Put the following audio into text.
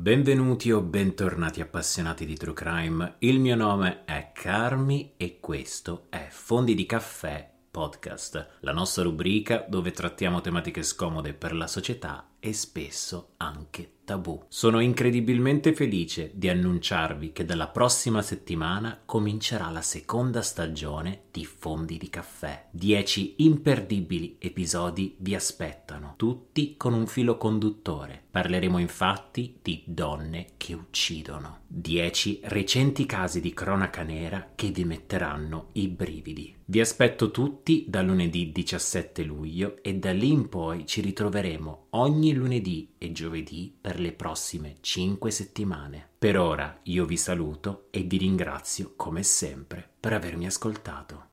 Benvenuti o bentornati appassionati di True Crime. Il mio nome è Carmi e questo è Fondi di Caffè Podcast, la nostra rubrica dove trattiamo tematiche scomode per la società e spesso anche tabù. Sono incredibilmente felice di annunciarvi che dalla prossima settimana comincerà la seconda stagione di Fondi di Caffè. Dieci imperdibili episodi vi aspettano, tutti con un filo conduttore. Parleremo infatti di donne che uccidono. Dieci recenti casi di cronaca nera che vi metteranno i brividi. Vi aspetto tutti da lunedì 17 luglio e da lì in poi ci ritroveremo ogni lunedì e giovedì per le prossime 5 settimane. Per ora io vi saluto e vi ringrazio come sempre per avermi ascoltato.